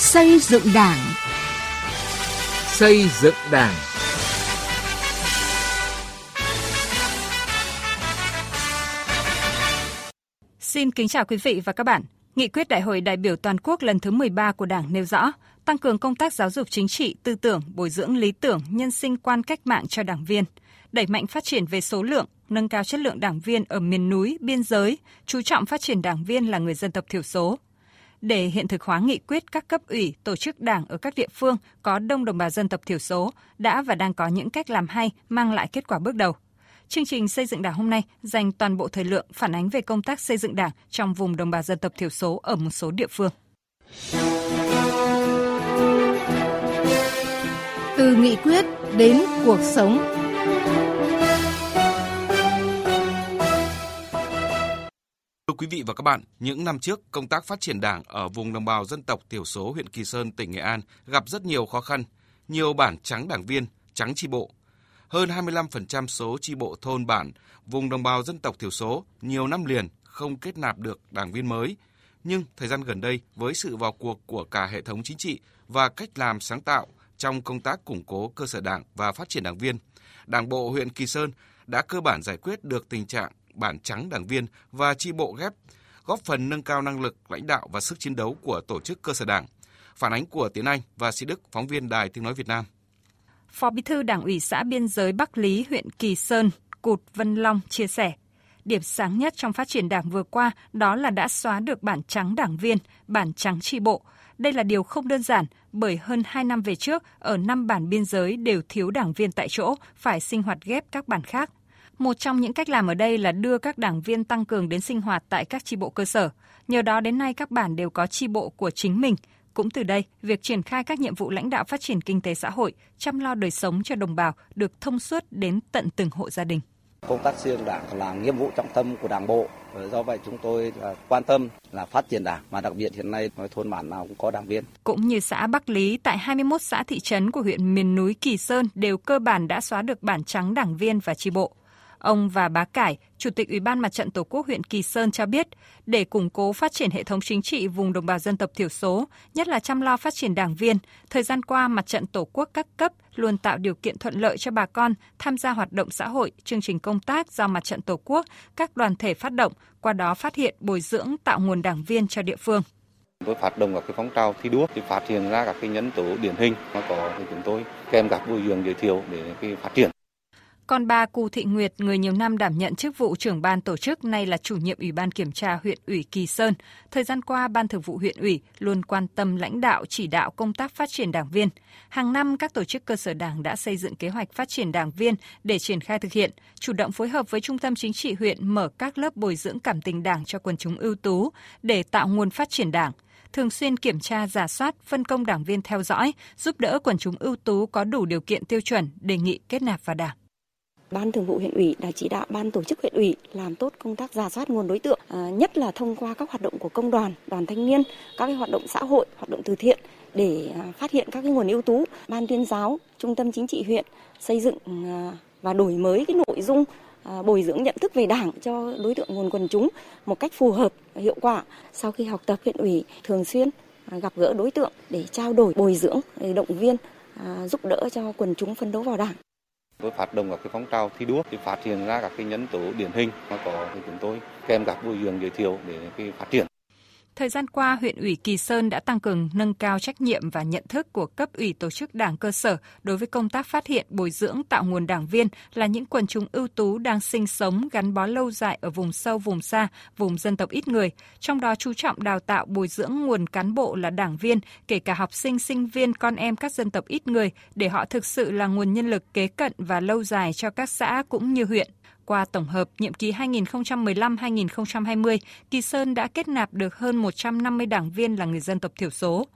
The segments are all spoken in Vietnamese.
Xây dựng Đảng. Xây dựng Đảng. Xin kính chào quý vị và các bạn. Nghị quyết Đại hội đại biểu toàn quốc lần thứ 13 của Đảng nêu rõ tăng cường công tác giáo dục chính trị, tư tưởng, bồi dưỡng lý tưởng, nhân sinh quan cách mạng cho đảng viên, đẩy mạnh phát triển về số lượng, nâng cao chất lượng đảng viên ở miền núi, biên giới, chú trọng phát triển đảng viên là người dân tộc thiểu số. Để hiện thực hóa nghị quyết các cấp ủy, tổ chức đảng ở các địa phương có đông đồng bào dân tộc thiểu số đã và đang có những cách làm hay mang lại kết quả bước đầu. Chương trình xây dựng đảng hôm nay dành toàn bộ thời lượng phản ánh về công tác xây dựng đảng trong vùng đồng bào dân tộc thiểu số ở một số địa phương. Từ nghị quyết đến cuộc sống. Quý vị và các bạn, những năm trước, công tác phát triển đảng ở vùng đồng bào dân tộc thiểu số huyện Kỳ Sơn, tỉnh Nghệ An gặp rất nhiều khó khăn. Nhiều bản trắng đảng viên, trắng chi bộ. Hơn 25% số chi bộ thôn bản, vùng đồng bào dân tộc thiểu số nhiều năm liền không kết nạp được đảng viên mới. Nhưng thời gian gần đây, với sự vào cuộc của cả hệ thống chính trị và cách làm sáng tạo trong công tác củng cố cơ sở đảng và phát triển đảng viên, Đảng bộ huyện Kỳ Sơn đã cơ bản giải quyết được tình trạng bản trắng đảng viên và chi bộ ghép, góp phần nâng cao năng lực lãnh đạo và sức chiến đấu của tổ chức cơ sở đảng. Phản ánh của Tiến Anh và Sĩ Đức, phóng viên Đài Tiếng Nói Việt Nam. Phó Bí thư Đảng ủy xã biên giới Bắc Lý, huyện Kỳ Sơn, Cụt Vân Long chia sẻ, điểm sáng nhất trong phát triển đảng vừa qua đó là đã xóa được bản trắng đảng viên, bản trắng tri bộ. Đây là điều không đơn giản bởi hơn 2 năm về trước, ở năm bản biên giới đều thiếu đảng viên tại chỗ, phải sinh hoạt ghép các bản khác. Một trong những cách làm ở đây là đưa các đảng viên tăng cường đến sinh hoạt tại các chi bộ cơ sở. Nhờ đó đến nay các bản đều có chi bộ của chính mình. Cũng từ đây, việc triển khai các nhiệm vụ lãnh đạo phát triển kinh tế xã hội, chăm lo đời sống cho đồng bào được thông suốt đến tận từng hộ gia đình. Công tác xây dựng đảng là nhiệm vụ trọng tâm của đảng bộ. Do vậy chúng tôi quan tâm là phát triển đảng mà đặc biệt hiện nay thôn bản nào cũng có đảng viên. Cũng như xã Bắc Lý tại 21 xã thị trấn của huyện miền núi Kỳ Sơn đều cơ bản đã xóa được bản trắng đảng viên và chi bộ. Ông và bá Cải, Chủ tịch Ủy ban Mặt trận Tổ quốc huyện Kỳ Sơn cho biết, để củng cố phát triển hệ thống chính trị vùng đồng bào dân tộc thiểu số, nhất là chăm lo phát triển đảng viên, thời gian qua Mặt trận Tổ quốc các cấp luôn tạo điều kiện thuận lợi cho bà con tham gia hoạt động xã hội, chương trình công tác do Mặt trận Tổ quốc, các đoàn thể phát động, qua đó phát hiện bồi dưỡng tạo nguồn đảng viên cho địa phương. Tôi phát động các cái phong trào thi đua thì phát hiện ra các cái nhân tố điển hình mà có thì chúng tôi kèm các bồi dưỡng giới thiệu để cái phát triển còn bà Cù Thị Nguyệt, người nhiều năm đảm nhận chức vụ trưởng ban tổ chức, nay là chủ nhiệm Ủy ban Kiểm tra huyện ủy Kỳ Sơn. Thời gian qua, Ban Thường vụ huyện ủy luôn quan tâm lãnh đạo chỉ đạo công tác phát triển đảng viên. Hàng năm, các tổ chức cơ sở đảng đã xây dựng kế hoạch phát triển đảng viên để triển khai thực hiện, chủ động phối hợp với Trung tâm Chính trị huyện mở các lớp bồi dưỡng cảm tình đảng cho quần chúng ưu tú để tạo nguồn phát triển đảng thường xuyên kiểm tra, giả soát, phân công đảng viên theo dõi, giúp đỡ quần chúng ưu tú có đủ điều kiện tiêu chuẩn đề nghị kết nạp vào đảng. Ban Thường vụ huyện ủy đã chỉ đạo ban tổ chức huyện ủy làm tốt công tác giả soát nguồn đối tượng, à, nhất là thông qua các hoạt động của công đoàn, đoàn thanh niên, các cái hoạt động xã hội, hoạt động từ thiện để à, phát hiện các cái nguồn ưu tú. Ban tuyên giáo, trung tâm chính trị huyện xây dựng à, và đổi mới cái nội dung bồi dưỡng nhận thức về đảng cho đối tượng nguồn quần chúng một cách phù hợp hiệu quả. Sau khi học tập huyện ủy thường xuyên gặp gỡ đối tượng để trao đổi bồi dưỡng, để động viên, giúp đỡ cho quần chúng phân đấu vào đảng. Tôi phát động các cái phong trào thi đua thì phát hiện ra các cái nhân tố điển hình mà có thì chúng tôi kèm các bồi dưỡng giới thiệu để cái phát triển. Thời gian qua, huyện ủy Kỳ Sơn đã tăng cường nâng cao trách nhiệm và nhận thức của cấp ủy tổ chức đảng cơ sở đối với công tác phát hiện, bồi dưỡng, tạo nguồn đảng viên là những quần chúng ưu tú đang sinh sống gắn bó lâu dài ở vùng sâu, vùng xa, vùng dân tộc ít người. Trong đó chú trọng đào tạo bồi dưỡng nguồn cán bộ là đảng viên, kể cả học sinh, sinh viên, con em các dân tộc ít người để họ thực sự là nguồn nhân lực kế cận và lâu dài cho các xã cũng như huyện. Qua tổng hợp nhiệm kỳ 2015-2020, Kỳ Sơn đã kết nạp được hơn 150 đảng viên là người dân tộc thiểu số.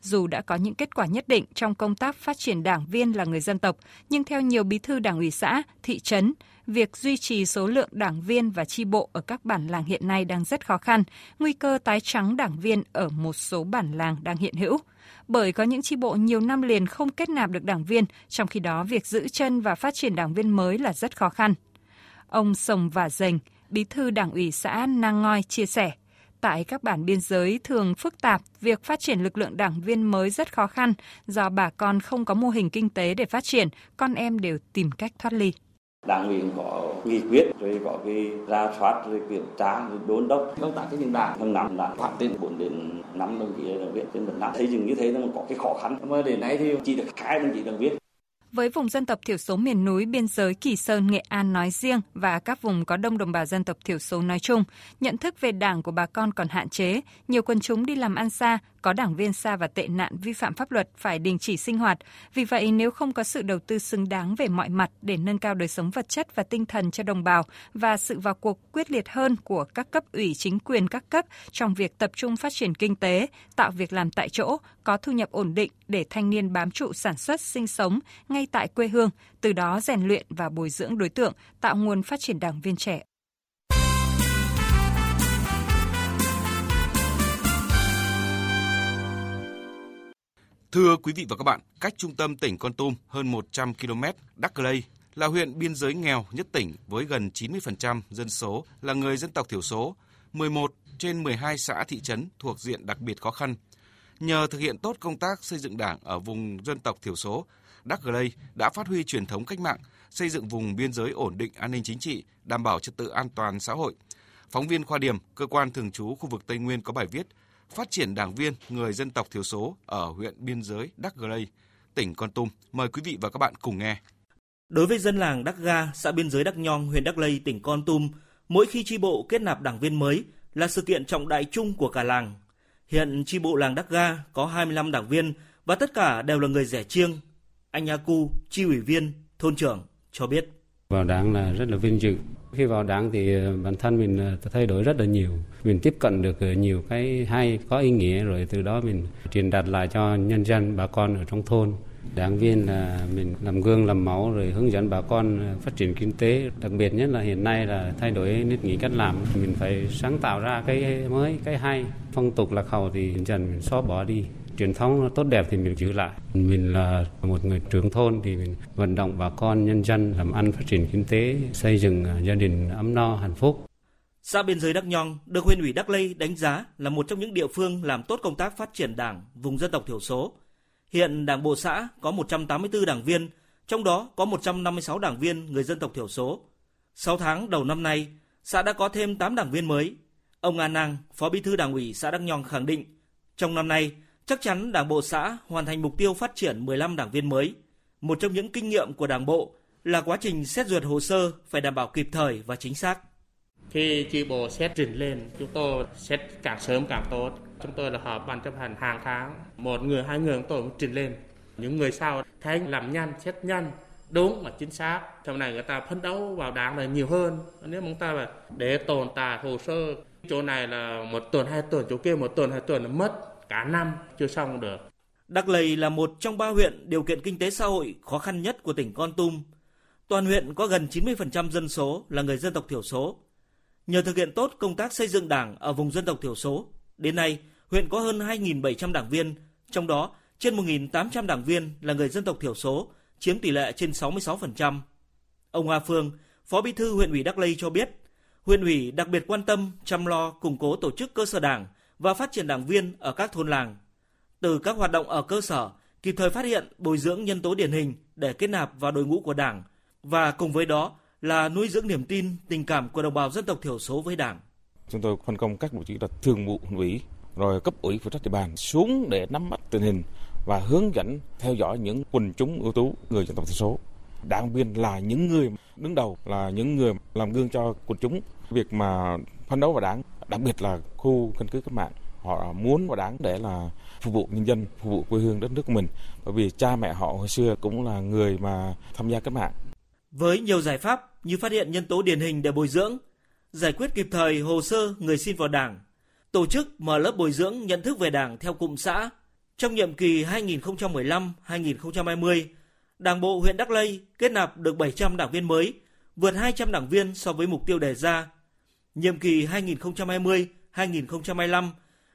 Dù đã có những kết quả nhất định trong công tác phát triển đảng viên là người dân tộc, nhưng theo nhiều bí thư đảng ủy xã, thị trấn, việc duy trì số lượng đảng viên và chi bộ ở các bản làng hiện nay đang rất khó khăn, nguy cơ tái trắng đảng viên ở một số bản làng đang hiện hữu. Bởi có những chi bộ nhiều năm liền không kết nạp được đảng viên, trong khi đó việc giữ chân và phát triển đảng viên mới là rất khó khăn. Ông Sồng Vả Dành, bí thư đảng ủy xã Nang Ngoi chia sẻ, tại các bản biên giới thường phức tạp, việc phát triển lực lượng đảng viên mới rất khó khăn. Do bà con không có mô hình kinh tế để phát triển, con em đều tìm cách thoát ly. Đảng ủy có nghị quyết rồi có cái ra soát rồi kiểm tra rồi đôn đốc. Công tác xây dựng đảng hàng năm đã phát trên 4 đến 5 đồng chí đảng viên trên một năm. Xây dựng như thế nó có cái khó khăn. Mà đến nay thì chỉ được hai đồng chí đảng viên với vùng dân tộc thiểu số miền núi biên giới Kỳ Sơn, Nghệ An nói riêng và các vùng có đông đồng bào dân tộc thiểu số nói chung, nhận thức về đảng của bà con còn hạn chế, nhiều quần chúng đi làm ăn xa, có đảng viên xa và tệ nạn vi phạm pháp luật phải đình chỉ sinh hoạt. Vì vậy, nếu không có sự đầu tư xứng đáng về mọi mặt để nâng cao đời sống vật chất và tinh thần cho đồng bào và sự vào cuộc quyết liệt hơn của các cấp ủy chính quyền các cấp trong việc tập trung phát triển kinh tế, tạo việc làm tại chỗ, có thu nhập ổn định để thanh niên bám trụ sản xuất sinh sống ngay tại quê hương, từ đó rèn luyện và bồi dưỡng đối tượng, tạo nguồn phát triển đảng viên trẻ Thưa quý vị và các bạn, cách trung tâm tỉnh Con Tum hơn 100 km, Đắc Lây là huyện biên giới nghèo nhất tỉnh với gần 90% dân số là người dân tộc thiểu số, 11 trên 12 xã thị trấn thuộc diện đặc biệt khó khăn. Nhờ thực hiện tốt công tác xây dựng đảng ở vùng dân tộc thiểu số, Đắc Lây đã phát huy truyền thống cách mạng, xây dựng vùng biên giới ổn định an ninh chính trị, đảm bảo trật tự an toàn xã hội. Phóng viên Khoa Điểm, cơ quan thường trú khu vực Tây Nguyên có bài viết phát triển đảng viên người dân tộc thiểu số ở huyện biên giới Đắc Lây, tỉnh Con Tum. Mời quý vị và các bạn cùng nghe. Đối với dân làng Đắc Ga, xã biên giới Đắc Nhong, huyện Đắc Lây, tỉnh Con Tum, mỗi khi tri bộ kết nạp đảng viên mới là sự kiện trọng đại chung của cả làng. Hiện tri bộ làng Đắc Ga có 25 đảng viên và tất cả đều là người rẻ chiêng. Anh Nha Cu, tri ủy viên, thôn trưởng, cho biết. Vào đảng là rất là vinh dự. Khi vào đảng thì ờ, bản thân mình ờ, thay đổi rất là nhiều. Mình tiếp cận được ờ, nhiều cái hay, có ý nghĩa rồi từ đó mình truyền đạt lại cho nhân dân, bà con ở trong thôn. Đảng viên là mình làm gương, làm máu rồi hướng dẫn bà con phát triển kinh tế. Đặc biệt nhất là hiện nay là thay đổi nếp nghĩ cách làm. Mình phải sáng tạo ra cái mới, cái hay. Phong tục lạc hậu thì dần mình xóa bỏ đi truyền thống tốt đẹp thì mình giữ lại. Mình là một người trưởng thôn thì mình vận động bà con nhân dân làm ăn phát triển kinh tế, xây dựng à, gia đình ấm no hạnh phúc. Xã biên giới Đắc Nhong được huyện ủy Đắc Lây đánh giá là một trong những địa phương làm tốt công tác phát triển đảng vùng dân tộc thiểu số. Hiện Đảng bộ xã có 184 đảng viên, trong đó có 156 đảng viên người dân tộc thiểu số. 6 tháng đầu năm nay, xã đã có thêm 8 đảng viên mới. Ông A Năng, Phó Bí thư Đảng ủy xã Đắc Nhong khẳng định, trong năm nay, Chắc chắn Đảng bộ xã hoàn thành mục tiêu phát triển 15 đảng viên mới. Một trong những kinh nghiệm của Đảng bộ là quá trình xét duyệt hồ sơ phải đảm bảo kịp thời và chính xác. Khi chi bộ xét trình lên, chúng tôi xét càng sớm càng tốt. Chúng tôi là họp ban chấp hành hàng tháng, một người hai người chúng tôi cũng trình lên. Những người sau thấy làm nhanh, xét nhanh, đúng và chính xác. Sau này người ta phấn đấu vào đảng này nhiều hơn. Nếu chúng ta để tồn tại hồ sơ, chỗ này là một tuần hai tuần, chỗ kia một tuần hai tuần là mất cả năm chưa xong được. Đắc Lầy là một trong ba huyện điều kiện kinh tế xã hội khó khăn nhất của tỉnh Con Tum. Toàn huyện có gần 90% dân số là người dân tộc thiểu số. Nhờ thực hiện tốt công tác xây dựng đảng ở vùng dân tộc thiểu số, đến nay huyện có hơn 2.700 đảng viên, trong đó trên 1.800 đảng viên là người dân tộc thiểu số, chiếm tỷ lệ trên 66%. Ông Hoa Phương, Phó Bí thư huyện ủy Đắc Lây cho biết, huyện ủy đặc biệt quan tâm chăm lo củng cố tổ chức cơ sở đảng và phát triển đảng viên ở các thôn làng. Từ các hoạt động ở cơ sở, kịp thời phát hiện, bồi dưỡng nhân tố điển hình để kết nạp vào đội ngũ của Đảng và cùng với đó là nuôi dưỡng niềm tin, tình cảm của đồng bào dân tộc thiểu số với Đảng. Chúng tôi phân công các đồng chí là thường vụ huyện ủy rồi cấp ủy phụ trách địa bàn xuống để nắm bắt tình hình và hướng dẫn theo dõi những quần chúng ưu tú người dân tộc thiểu số. Đảng viên là những người đứng đầu là những người làm gương cho quần chúng việc mà phấn đấu vào đảng đặc biệt là khu căn cứ cách mạng họ muốn và đáng để là phục vụ nhân dân phục vụ quê hương đất nước của mình. Bởi vì cha mẹ họ hồi xưa cũng là người mà tham gia cách mạng. Với nhiều giải pháp như phát hiện nhân tố điển hình để bồi dưỡng giải quyết kịp thời hồ sơ người xin vào đảng tổ chức mở lớp bồi dưỡng nhận thức về đảng theo cụm xã trong nhiệm kỳ 2015-2020 Đảng bộ huyện Đắc Lây kết nạp được 700 đảng viên mới, vượt 200 đảng viên so với mục tiêu đề ra. Nhiệm kỳ 2020-2025,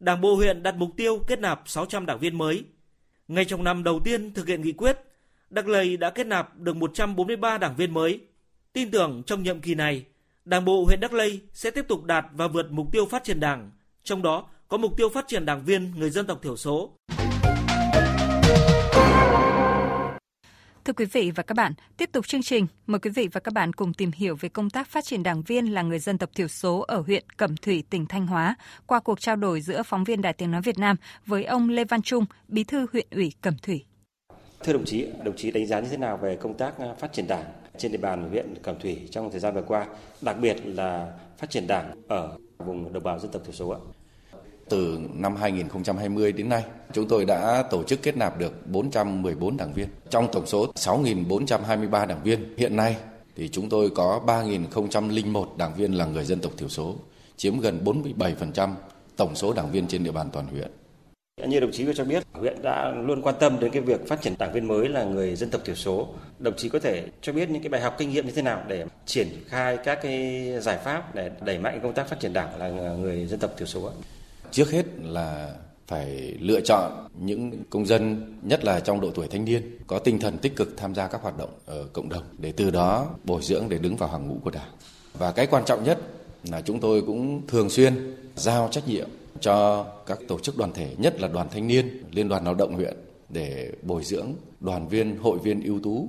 Đảng bộ huyện đặt mục tiêu kết nạp 600 đảng viên mới. Ngay trong năm đầu tiên thực hiện nghị quyết, Đắc Lầy đã kết nạp được 143 đảng viên mới. Tin tưởng trong nhiệm kỳ này, Đảng bộ huyện Đắc Lây sẽ tiếp tục đạt và vượt mục tiêu phát triển đảng, Trong đó có mục tiêu phát triển đảng viên người dân tộc thiểu số. Thưa quý vị và các bạn, tiếp tục chương trình, mời quý vị và các bạn cùng tìm hiểu về công tác phát triển đảng viên là người dân tộc thiểu số ở huyện Cẩm Thủy, tỉnh Thanh Hóa qua cuộc trao đổi giữa phóng viên Đài Tiếng Nói Việt Nam với ông Lê Văn Trung, bí thư huyện ủy Cẩm Thủy. Thưa đồng chí, đồng chí đánh giá như thế nào về công tác à, phát triển đảng trên địa bàn huyện Cẩm Thủy trong thời gian vừa qua, đặc biệt là phát triển đảng ở vùng đồng bào dân tộc thiểu số ạ? Từ năm 2020 đến nay, chúng tôi đã tổ chức kết nạp được 414 đảng viên. Trong tổng số 6.423 đảng viên, hiện nay thì chúng tôi có 3.001 đảng viên là người dân tộc thiểu số, chiếm gần 47% tổng số đảng viên trên địa bàn toàn huyện. Như đồng chí có cho biết, huyện đã luôn quan tâm đến cái việc phát triển đảng viên mới là người dân tộc thiểu số. Đồng chí có thể cho biết những cái bài học kinh nghiệm như thế nào để triển khai các cái giải pháp để đẩy mạnh công tác phát triển đảng là người dân tộc thiểu số ạ? Trước hết là phải lựa chọn những công dân nhất là trong độ tuổi thanh niên có tinh thần tích cực tham gia các hoạt động ở cộng đồng để từ đó bồi dưỡng để đứng vào hàng ngũ của Đảng. Và cái quan trọng nhất là chúng tôi cũng thường xuyên giao trách nhiệm cho các tổ chức đoàn thể, nhất là đoàn thanh niên, liên đoàn lao động huyện để bồi dưỡng đoàn viên, hội viên ưu tú,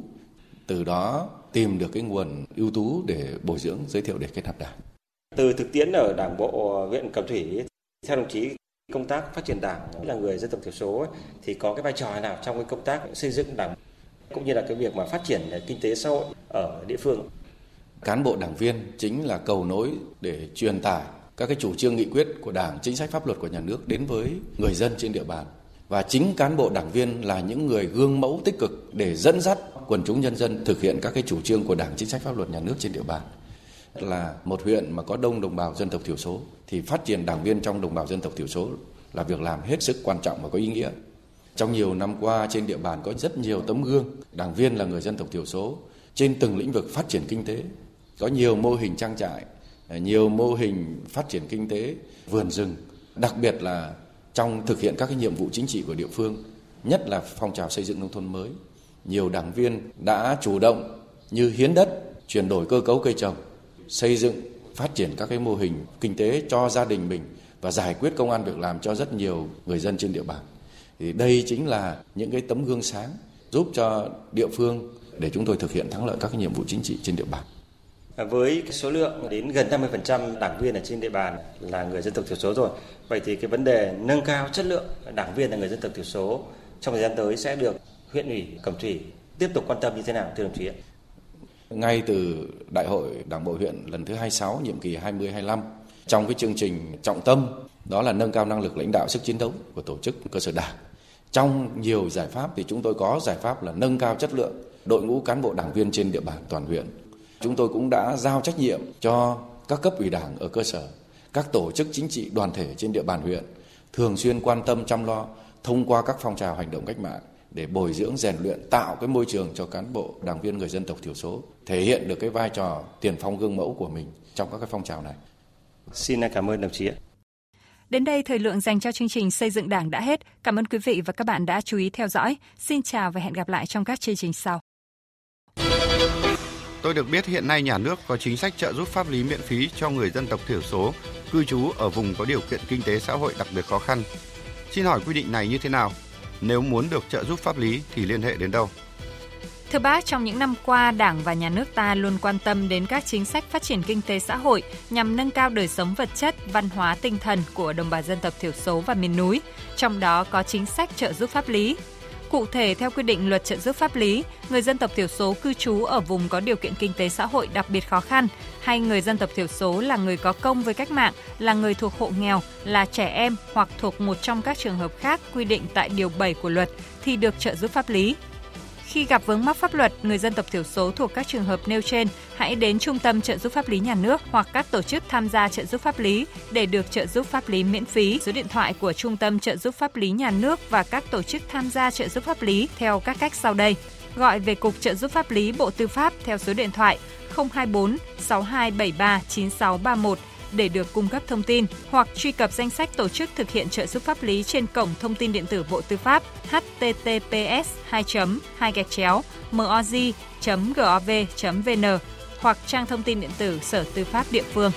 từ đó tìm được cái nguồn ưu tú để bồi dưỡng, giới thiệu để kết nạp đảng. Từ thực tiễn ở Đảng bộ huyện Cẩm Thủy, theo đồng chí công tác phát triển đảng là người dân tộc thiểu số ấy, thì có cái vai trò nào trong cái công tác xây dựng đảng cũng như là cái việc mà phát triển kinh tế xã hội ở địa phương cán bộ đảng viên chính là cầu nối để truyền tải các cái chủ trương nghị quyết của Đảng, chính sách pháp luật của nhà nước đến với người dân trên địa bàn. Và chính cán bộ đảng viên là những người gương mẫu tích cực để dẫn dắt quần chúng nhân dân thực hiện các cái chủ trương của Đảng, chính sách pháp luật nhà nước trên địa bàn. Là một huyện mà có đông đồng bào dân tộc thiểu số thì phát triển đảng viên trong đồng bào dân tộc thiểu số là việc làm hết sức quan trọng và có ý nghĩa. Trong nhiều năm qua trên địa bàn có rất nhiều tấm gương đảng viên là người dân tộc thiểu số trên từng lĩnh vực phát triển kinh tế, có nhiều mô hình trang trại, nhiều mô hình phát triển kinh tế, vườn rừng, đặc biệt là trong thực hiện các cái nhiệm vụ chính trị của địa phương, nhất là phong trào xây dựng nông thôn mới. Nhiều đảng viên đã chủ động như hiến đất, chuyển đổi cơ cấu cây trồng, xây dựng, phát triển các cái mô hình kinh tế cho gia đình mình và giải quyết công an việc làm cho rất nhiều người dân trên địa bàn. Thì đây chính là những cái tấm gương sáng giúp cho địa phương để chúng tôi thực hiện thắng lợi các cái nhiệm vụ chính trị trên địa bàn. À, với số lượng đến gần 50% đảng viên ở trên địa bàn là người dân tộc thiểu số rồi. Vậy thì cái vấn đề nâng cao chất lượng đảng viên là người dân tộc thiểu số trong thời gian tới sẽ được huyện ủy Cẩm Thủy tiếp tục quan tâm như thế nào thưa đồng chí ạ? Ngay từ Đại hội Đảng bộ huyện lần thứ 26 nhiệm kỳ 20-25 trong cái chương trình trọng tâm đó là nâng cao năng lực lãnh đạo sức chiến đấu của tổ chức cơ sở đảng. Trong nhiều giải pháp thì chúng tôi có giải pháp là nâng cao chất lượng đội ngũ cán bộ đảng viên trên địa bàn toàn huyện Chúng tôi cũng đã giao trách nhiệm cho các cấp ủy đảng ở cơ sở, các tổ chức chính trị đoàn thể trên địa bàn huyện thường xuyên quan tâm chăm lo thông qua các phong trào hành động cách mạng để bồi dưỡng rèn luyện tạo cái môi trường cho cán bộ đảng viên người dân tộc thiểu số thể hiện được cái vai trò tiền phong gương mẫu của mình trong các cái phong trào này. Xin cảm ơn đồng chí ạ. Đến đây thời lượng dành cho chương trình xây dựng Đảng đã hết. Cảm ơn quý vị và các bạn đã chú ý theo dõi. Xin chào và hẹn gặp lại trong các chương trình sau. Tôi được biết hiện nay nhà nước có chính sách trợ giúp pháp lý miễn phí cho người dân tộc thiểu số cư trú ở vùng có điều kiện kinh tế xã hội đặc biệt khó khăn. Xin hỏi quy định này như thế nào? Nếu muốn được trợ giúp pháp lý thì liên hệ đến đâu? Thưa bác, trong những năm qua, Đảng và Nhà nước ta luôn quan tâm đến các chính sách phát triển kinh tế xã hội nhằm nâng cao đời sống vật chất, văn hóa, tinh thần của đồng bào dân tộc thiểu số và miền núi, trong đó có chính sách trợ giúp pháp lý. Cụ thể, theo quy định luật trợ giúp pháp lý, người dân tộc thiểu số cư trú ở vùng có điều kiện kinh tế xã hội đặc biệt khó khăn hay người dân tộc thiểu số là người có công với cách mạng, là người thuộc hộ nghèo, là trẻ em hoặc thuộc một trong các trường hợp khác quy định tại Điều 7 của luật thì được trợ giúp pháp lý. Khi gặp vướng mắc pháp luật, người dân tộc thiểu số thuộc các trường hợp nêu trên hãy đến Trung tâm trợ giúp pháp lý nhà nước hoặc các tổ chức tham gia trợ giúp pháp lý để được trợ giúp pháp lý miễn phí. Số điện thoại của Trung tâm trợ giúp pháp lý nhà nước và các tổ chức tham gia trợ giúp pháp lý theo các cách sau đây. Gọi về Cục Trợ giúp pháp lý Bộ Tư pháp theo số điện thoại 024 6273 9631 để được cung cấp thông tin hoặc truy cập danh sách tổ chức thực hiện trợ giúp pháp lý trên cổng thông tin điện tử Bộ Tư pháp https 2 2 gạch chéo moz gov vn hoặc trang thông tin điện tử Sở Tư pháp địa phương.